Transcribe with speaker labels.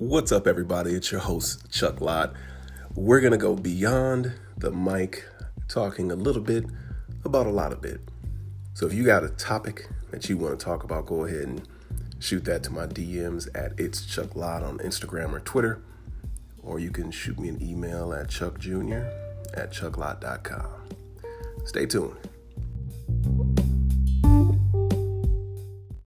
Speaker 1: What's up, everybody? It's your host, Chuck Lott. We're going to go beyond the mic, talking a little bit about a lot of bit. So if you got a topic that you want to talk about, go ahead and shoot that to my DMs at It's Chuck Lott on Instagram or Twitter. Or you can shoot me an email at chuckjr at chucklott.com. Stay tuned.